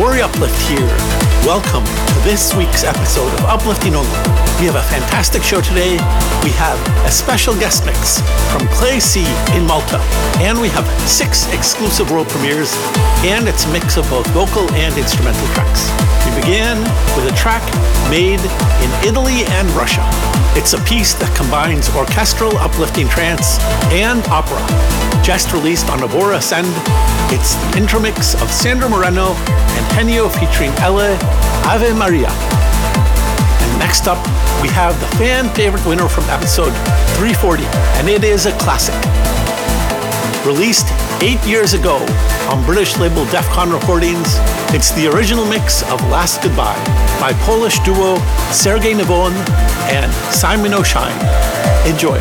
guys, Uplift here. Welcome to this week's episode of Uplifting Only. We have a fantastic show today. We have a special guest mix from Clay C in Malta, and we have six exclusive world premieres, and it's a mix of both vocal and instrumental tracks. We begin with a track made in Italy and Russia. It's a piece that combines orchestral uplifting trance and opera. Just released on Abora Ascend, it's the intro mix of Sandra Moreno and featuring Ella Ave Maria. And next up, we have the fan favorite winner from episode 340, and it is a classic. Released eight years ago on British label Defcon Recordings. It's the original mix of Last Goodbye by Polish duo Sergey Nevone and Simon O'Shine. Enjoy.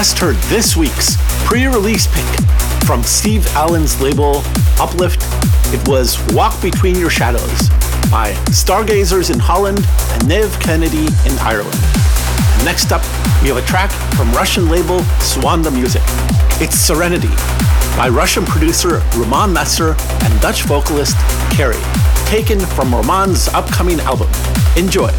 Just heard this week's pre release pick from Steve Allen's label Uplift. It was Walk Between Your Shadows by Stargazers in Holland and Neev Kennedy in Ireland. And next up, we have a track from Russian label Suanda Music. It's Serenity by Russian producer Roman Messer and Dutch vocalist Carrie, taken from Roman's upcoming album. Enjoy.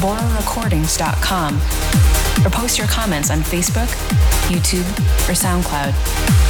aborarecordings.com or post your comments on Facebook, YouTube, or SoundCloud.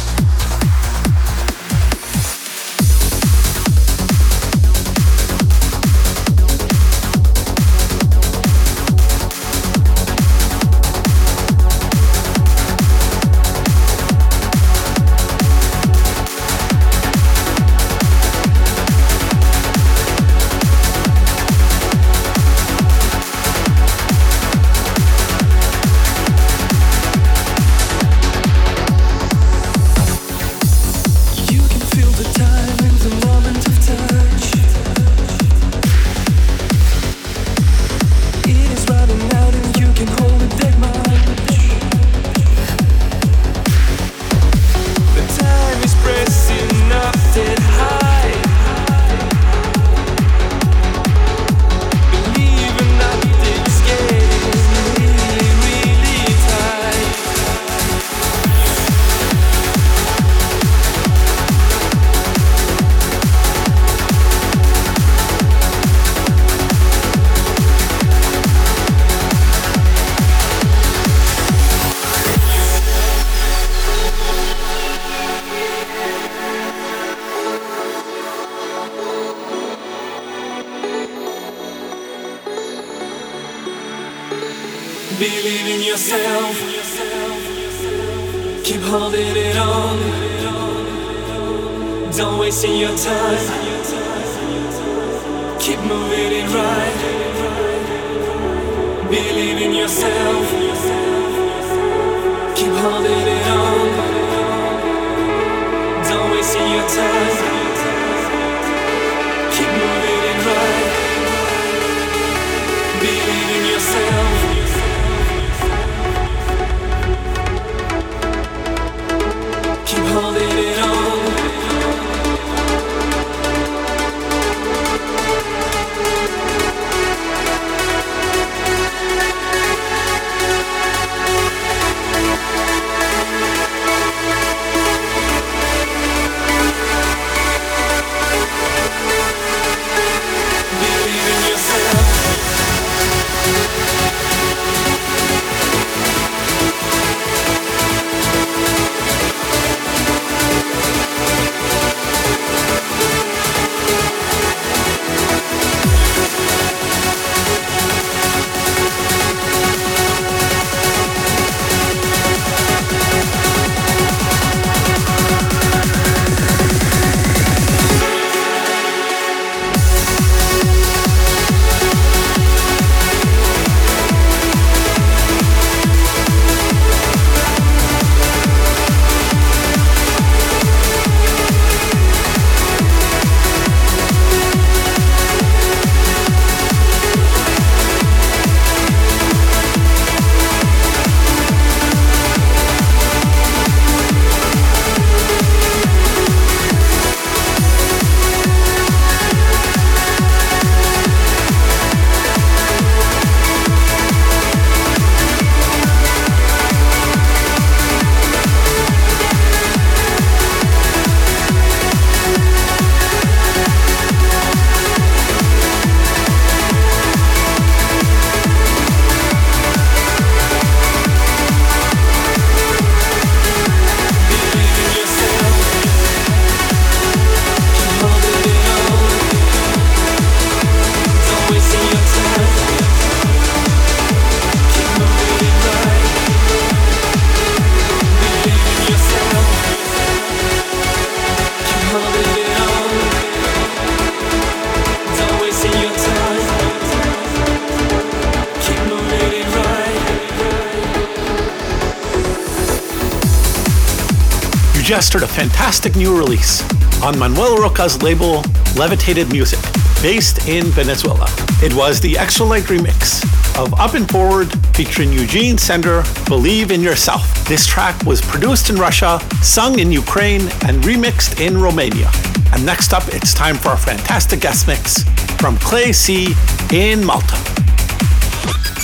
Just a fantastic new release on Manuel Rocca's label Levitated Music, based in Venezuela. It was the extra light remix of Up and Forward featuring Eugene Sender, Believe in Yourself. This track was produced in Russia, sung in Ukraine, and remixed in Romania. And next up, it's time for a fantastic guest mix from Clay C in Malta.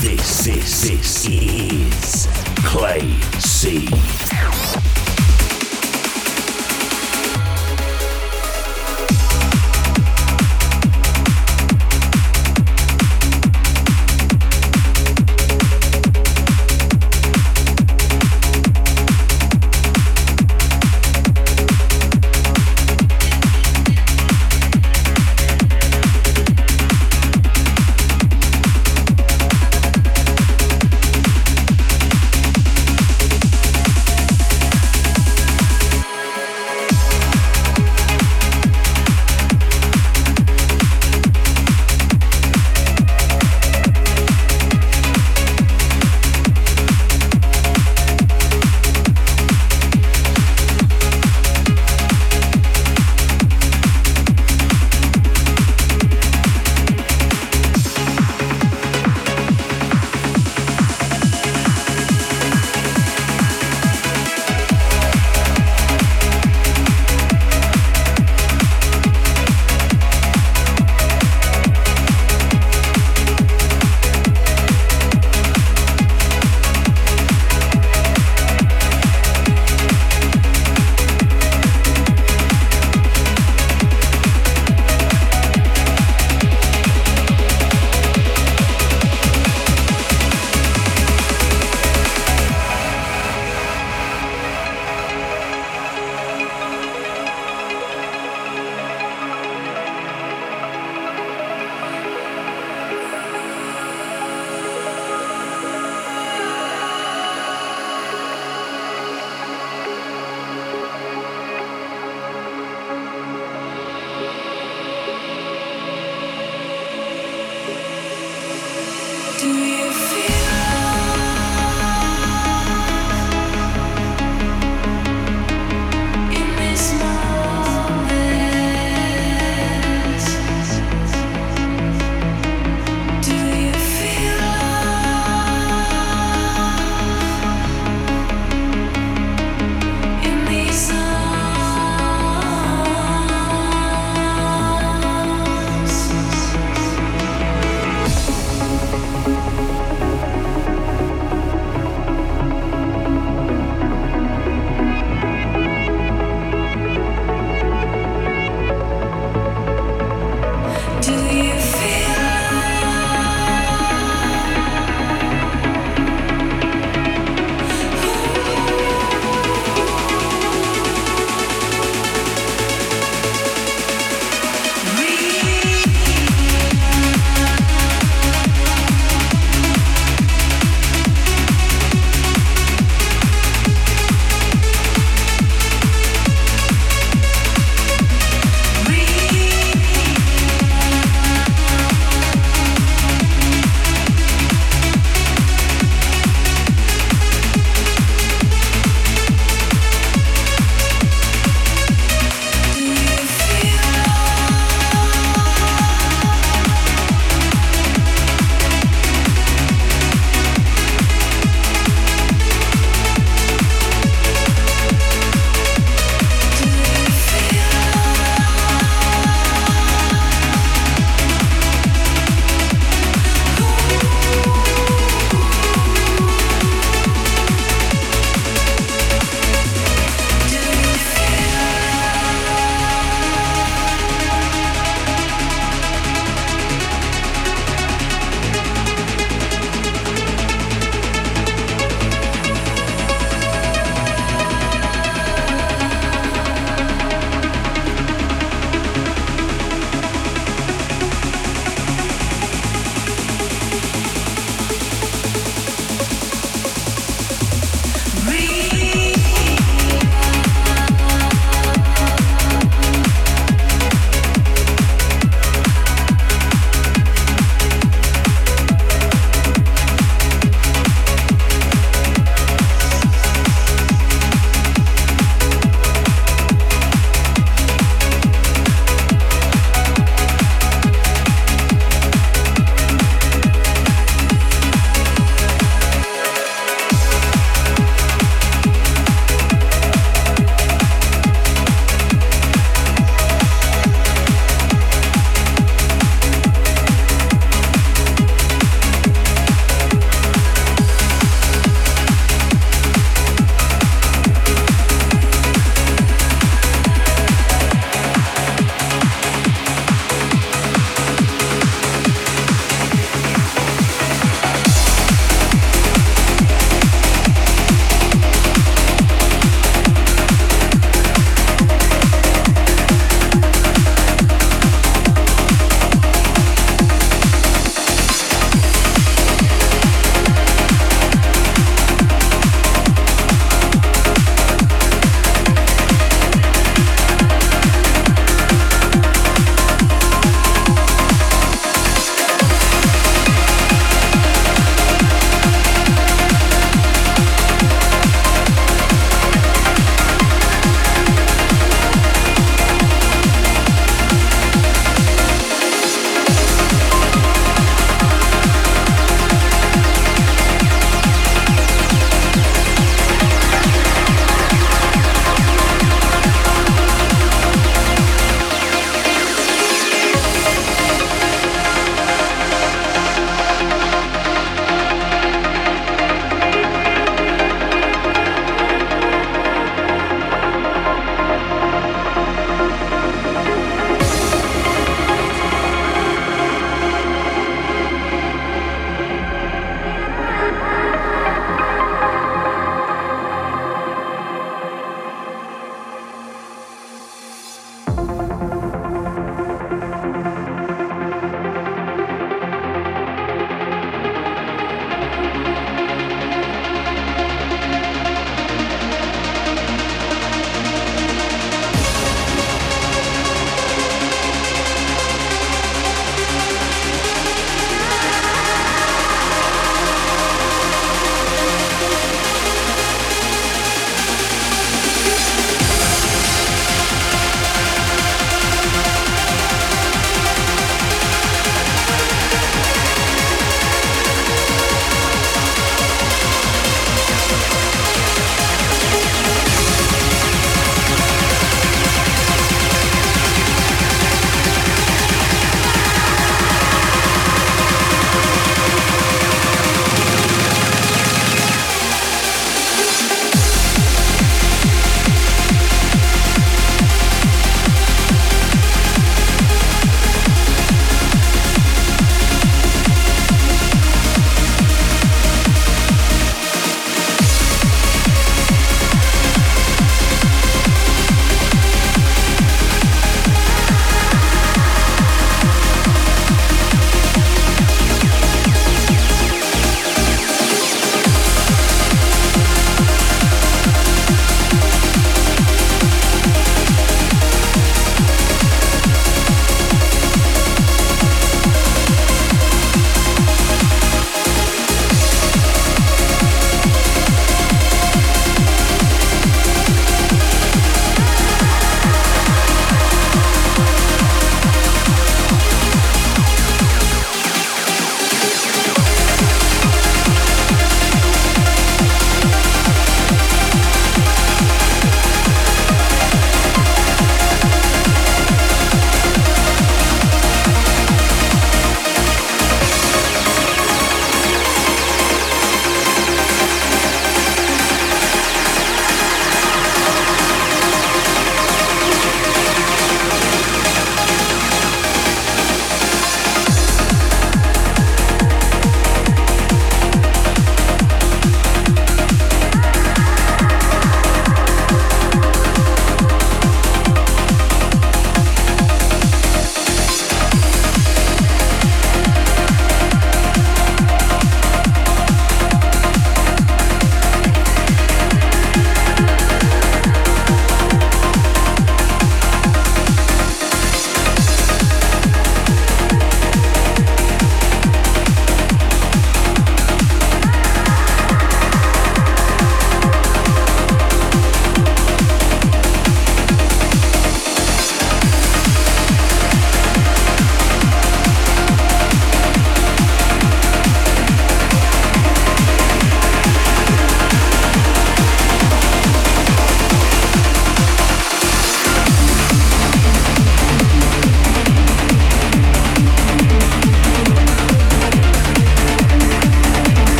This, this is Clay C.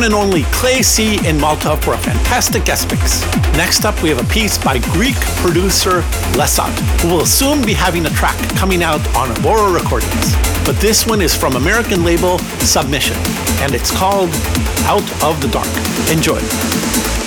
one and only Clay C in Malta for a fantastic guest mix. Next up, we have a piece by Greek producer Lesot, who will soon be having a track coming out on Abora Recordings. But this one is from American label Submission, and it's called Out of the Dark. Enjoy.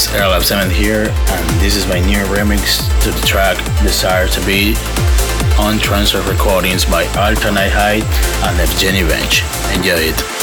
Guys, Airlab7 here, and this is my new remix to the track Desire to Be on Transfer Recordings by Alternate Height and Evgeny Bonch. Enjoy it.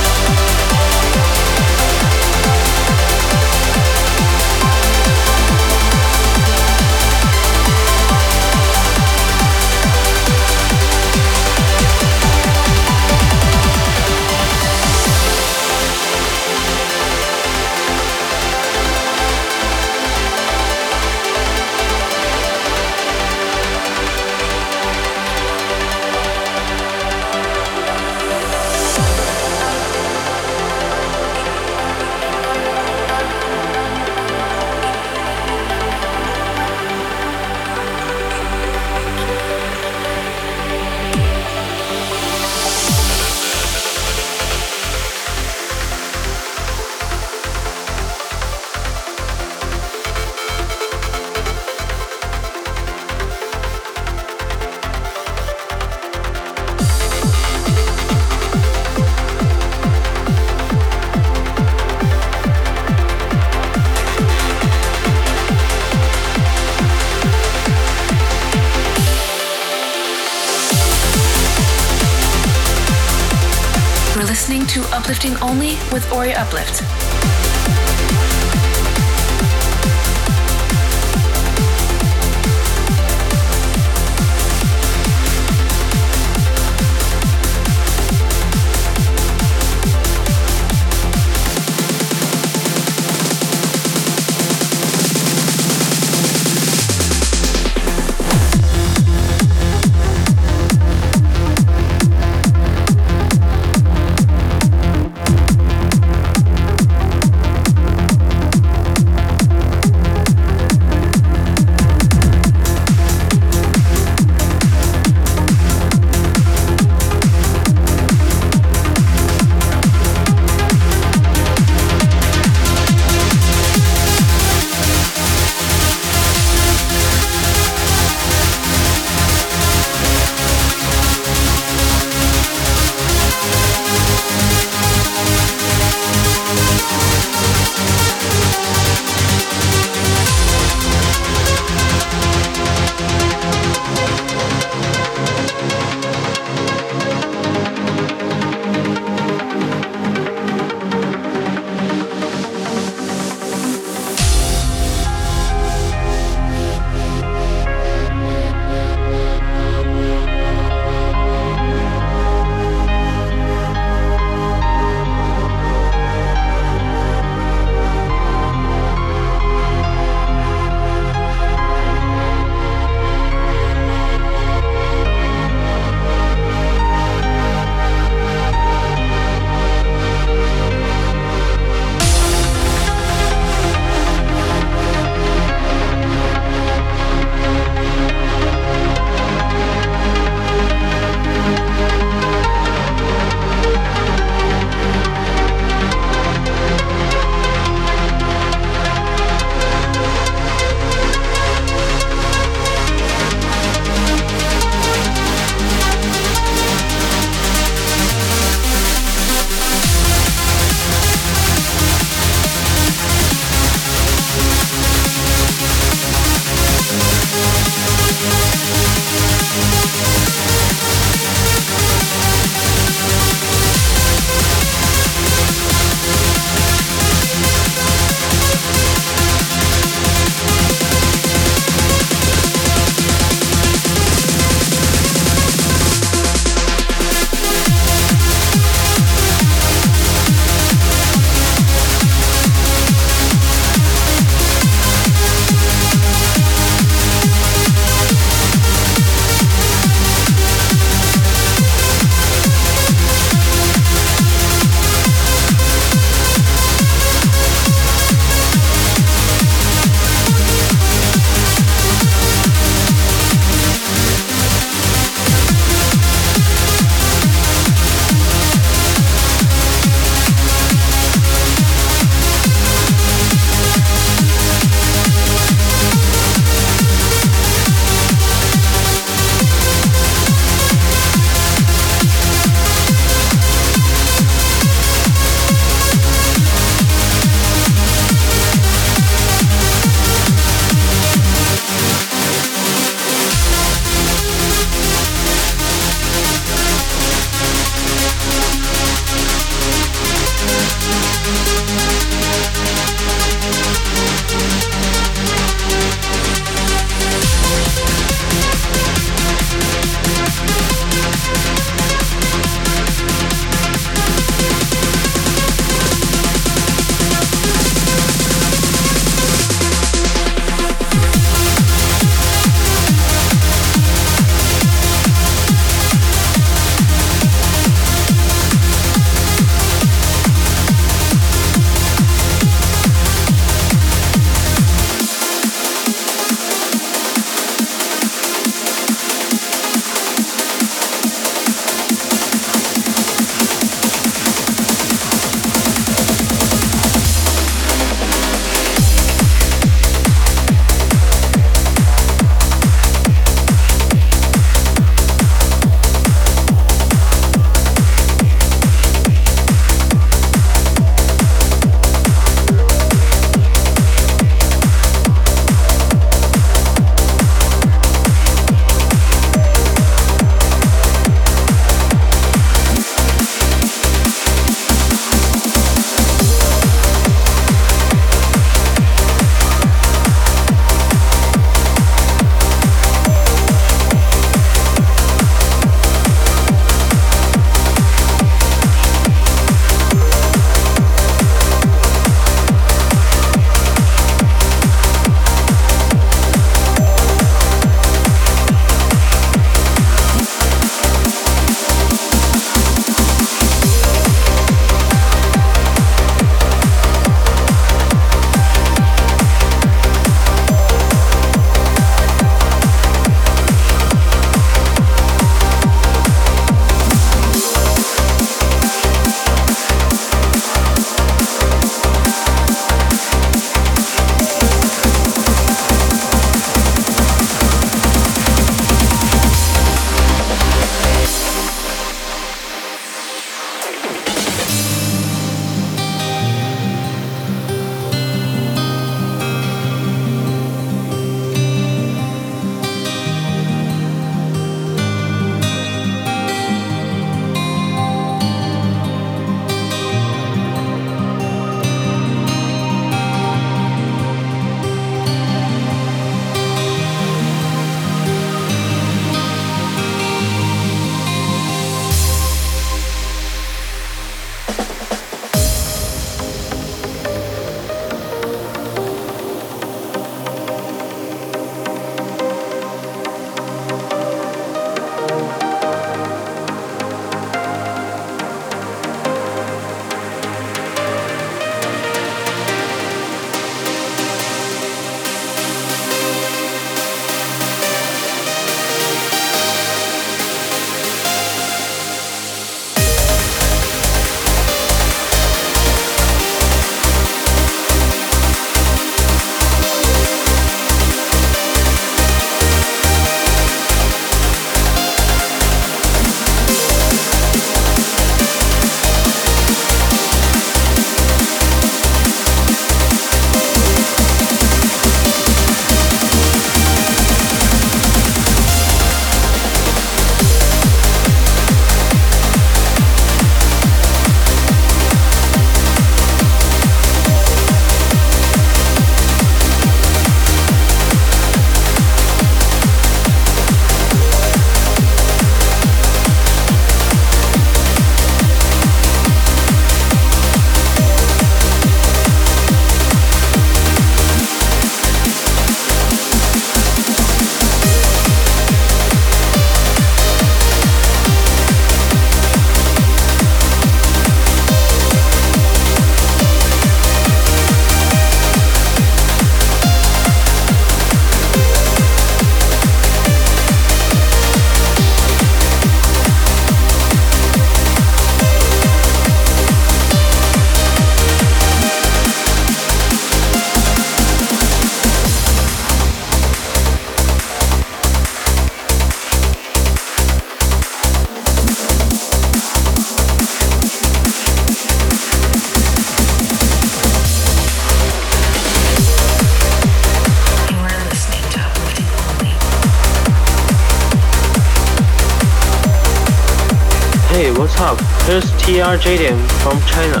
PR Jaden from China,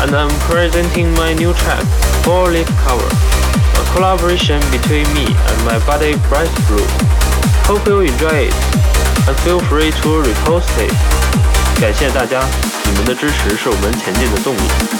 and I'm presenting my new track, Four Leaf Clover, a collaboration between me and my buddy Bryce Blue. Hope you enjoy it, and feel free to repost it. 感谢大家，你们的支持是我们前进的动力。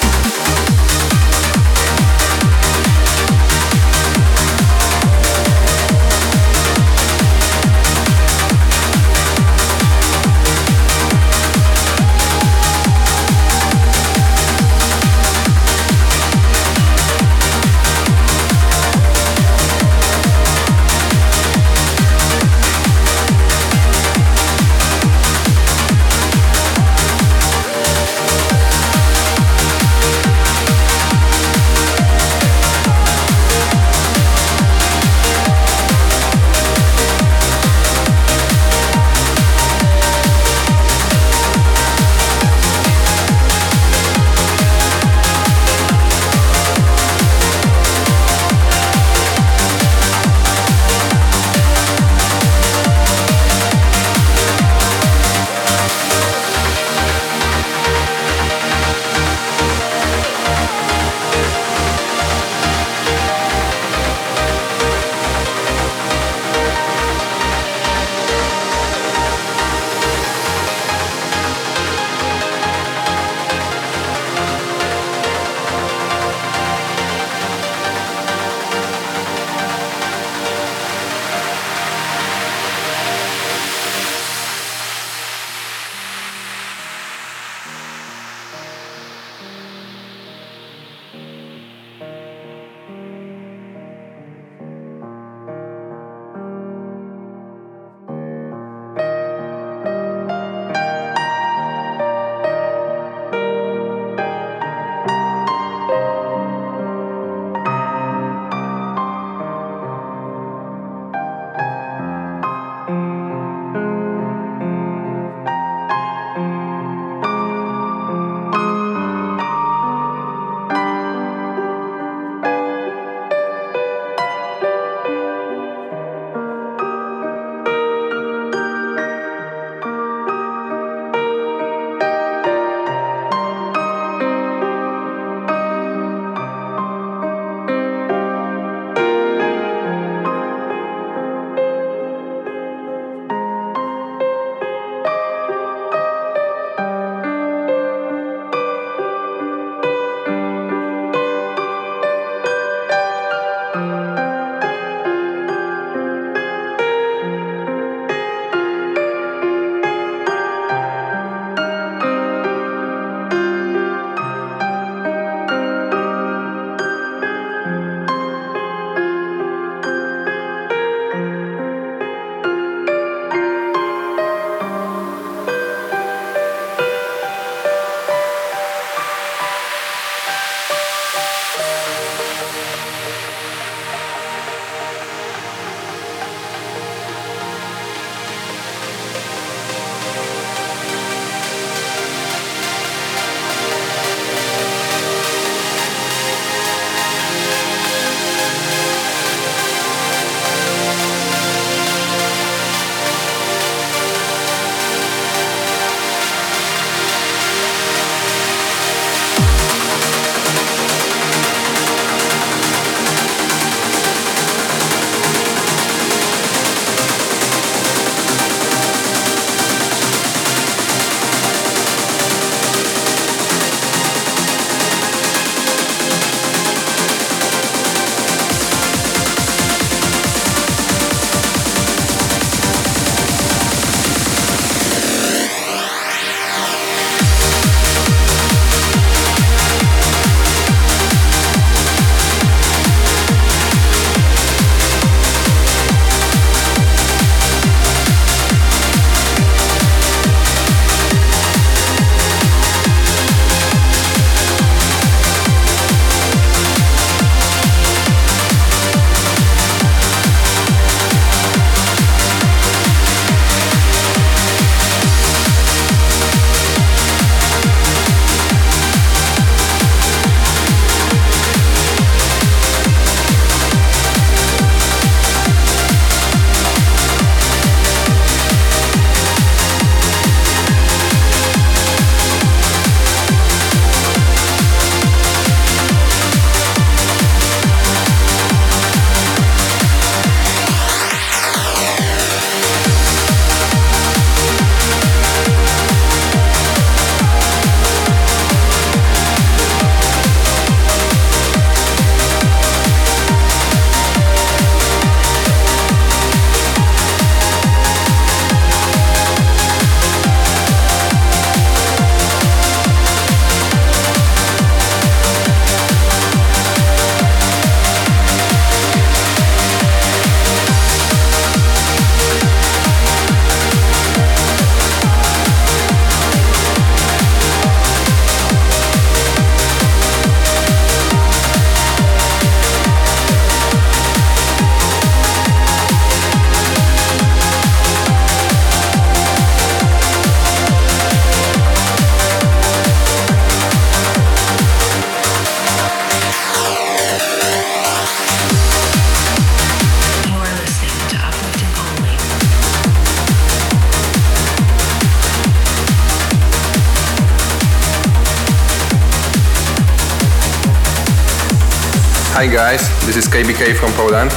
KBK from Poland.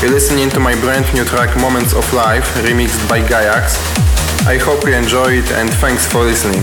You're listening to my brand new track Moments of Life, remixed by Gayax. I hope you enjoy it and thanks for listening.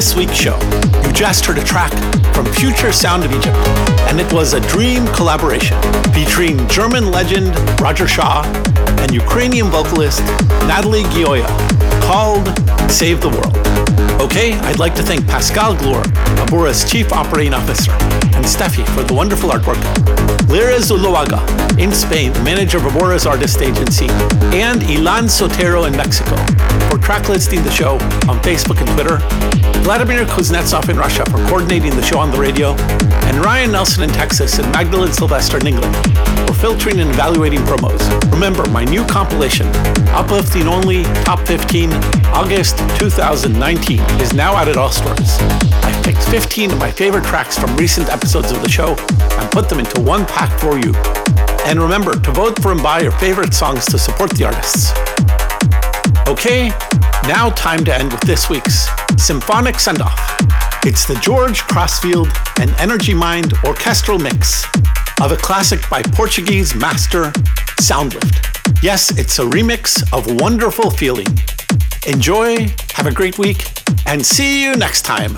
This week's show. You just heard a track from Future Sound of Egypt, and it was a dream collaboration featuring German legend Roger Shah and Ukrainian vocalist Natalie Gioia called Save the World. Okay, I'd like to thank Pascal Glure, Abora's Chief Operating Officer, and Steffi for the wonderful artwork. Lira Zuluaga in Spain, manager of Abora's artist agency, and Ilan Sotero in Mexico for track listing the show on Facebook and Twitter, Vladimir Kuznetsov in Russia for coordinating the show on the radio, and Ryan Nelson in Texas and Magdalene Sylvester in England for filtering and evaluating promos. Remember, my new compilation, Uplifting Only Top 15 August 2019, is now out at all stores. I've picked 15 of my favorite tracks from recent episodes of the show and put them into one pack for you. And remember to vote for and buy your favorite songs to support the artists. Okay, Now, time to end with this week's symphonic send off. It's the George Crossfield and Energy Mind orchestral mix of a classic by Portuguese master Soundlift. Yes, it's a remix of Wonderful Feeling. Enjoy, have a great week, and see you next time.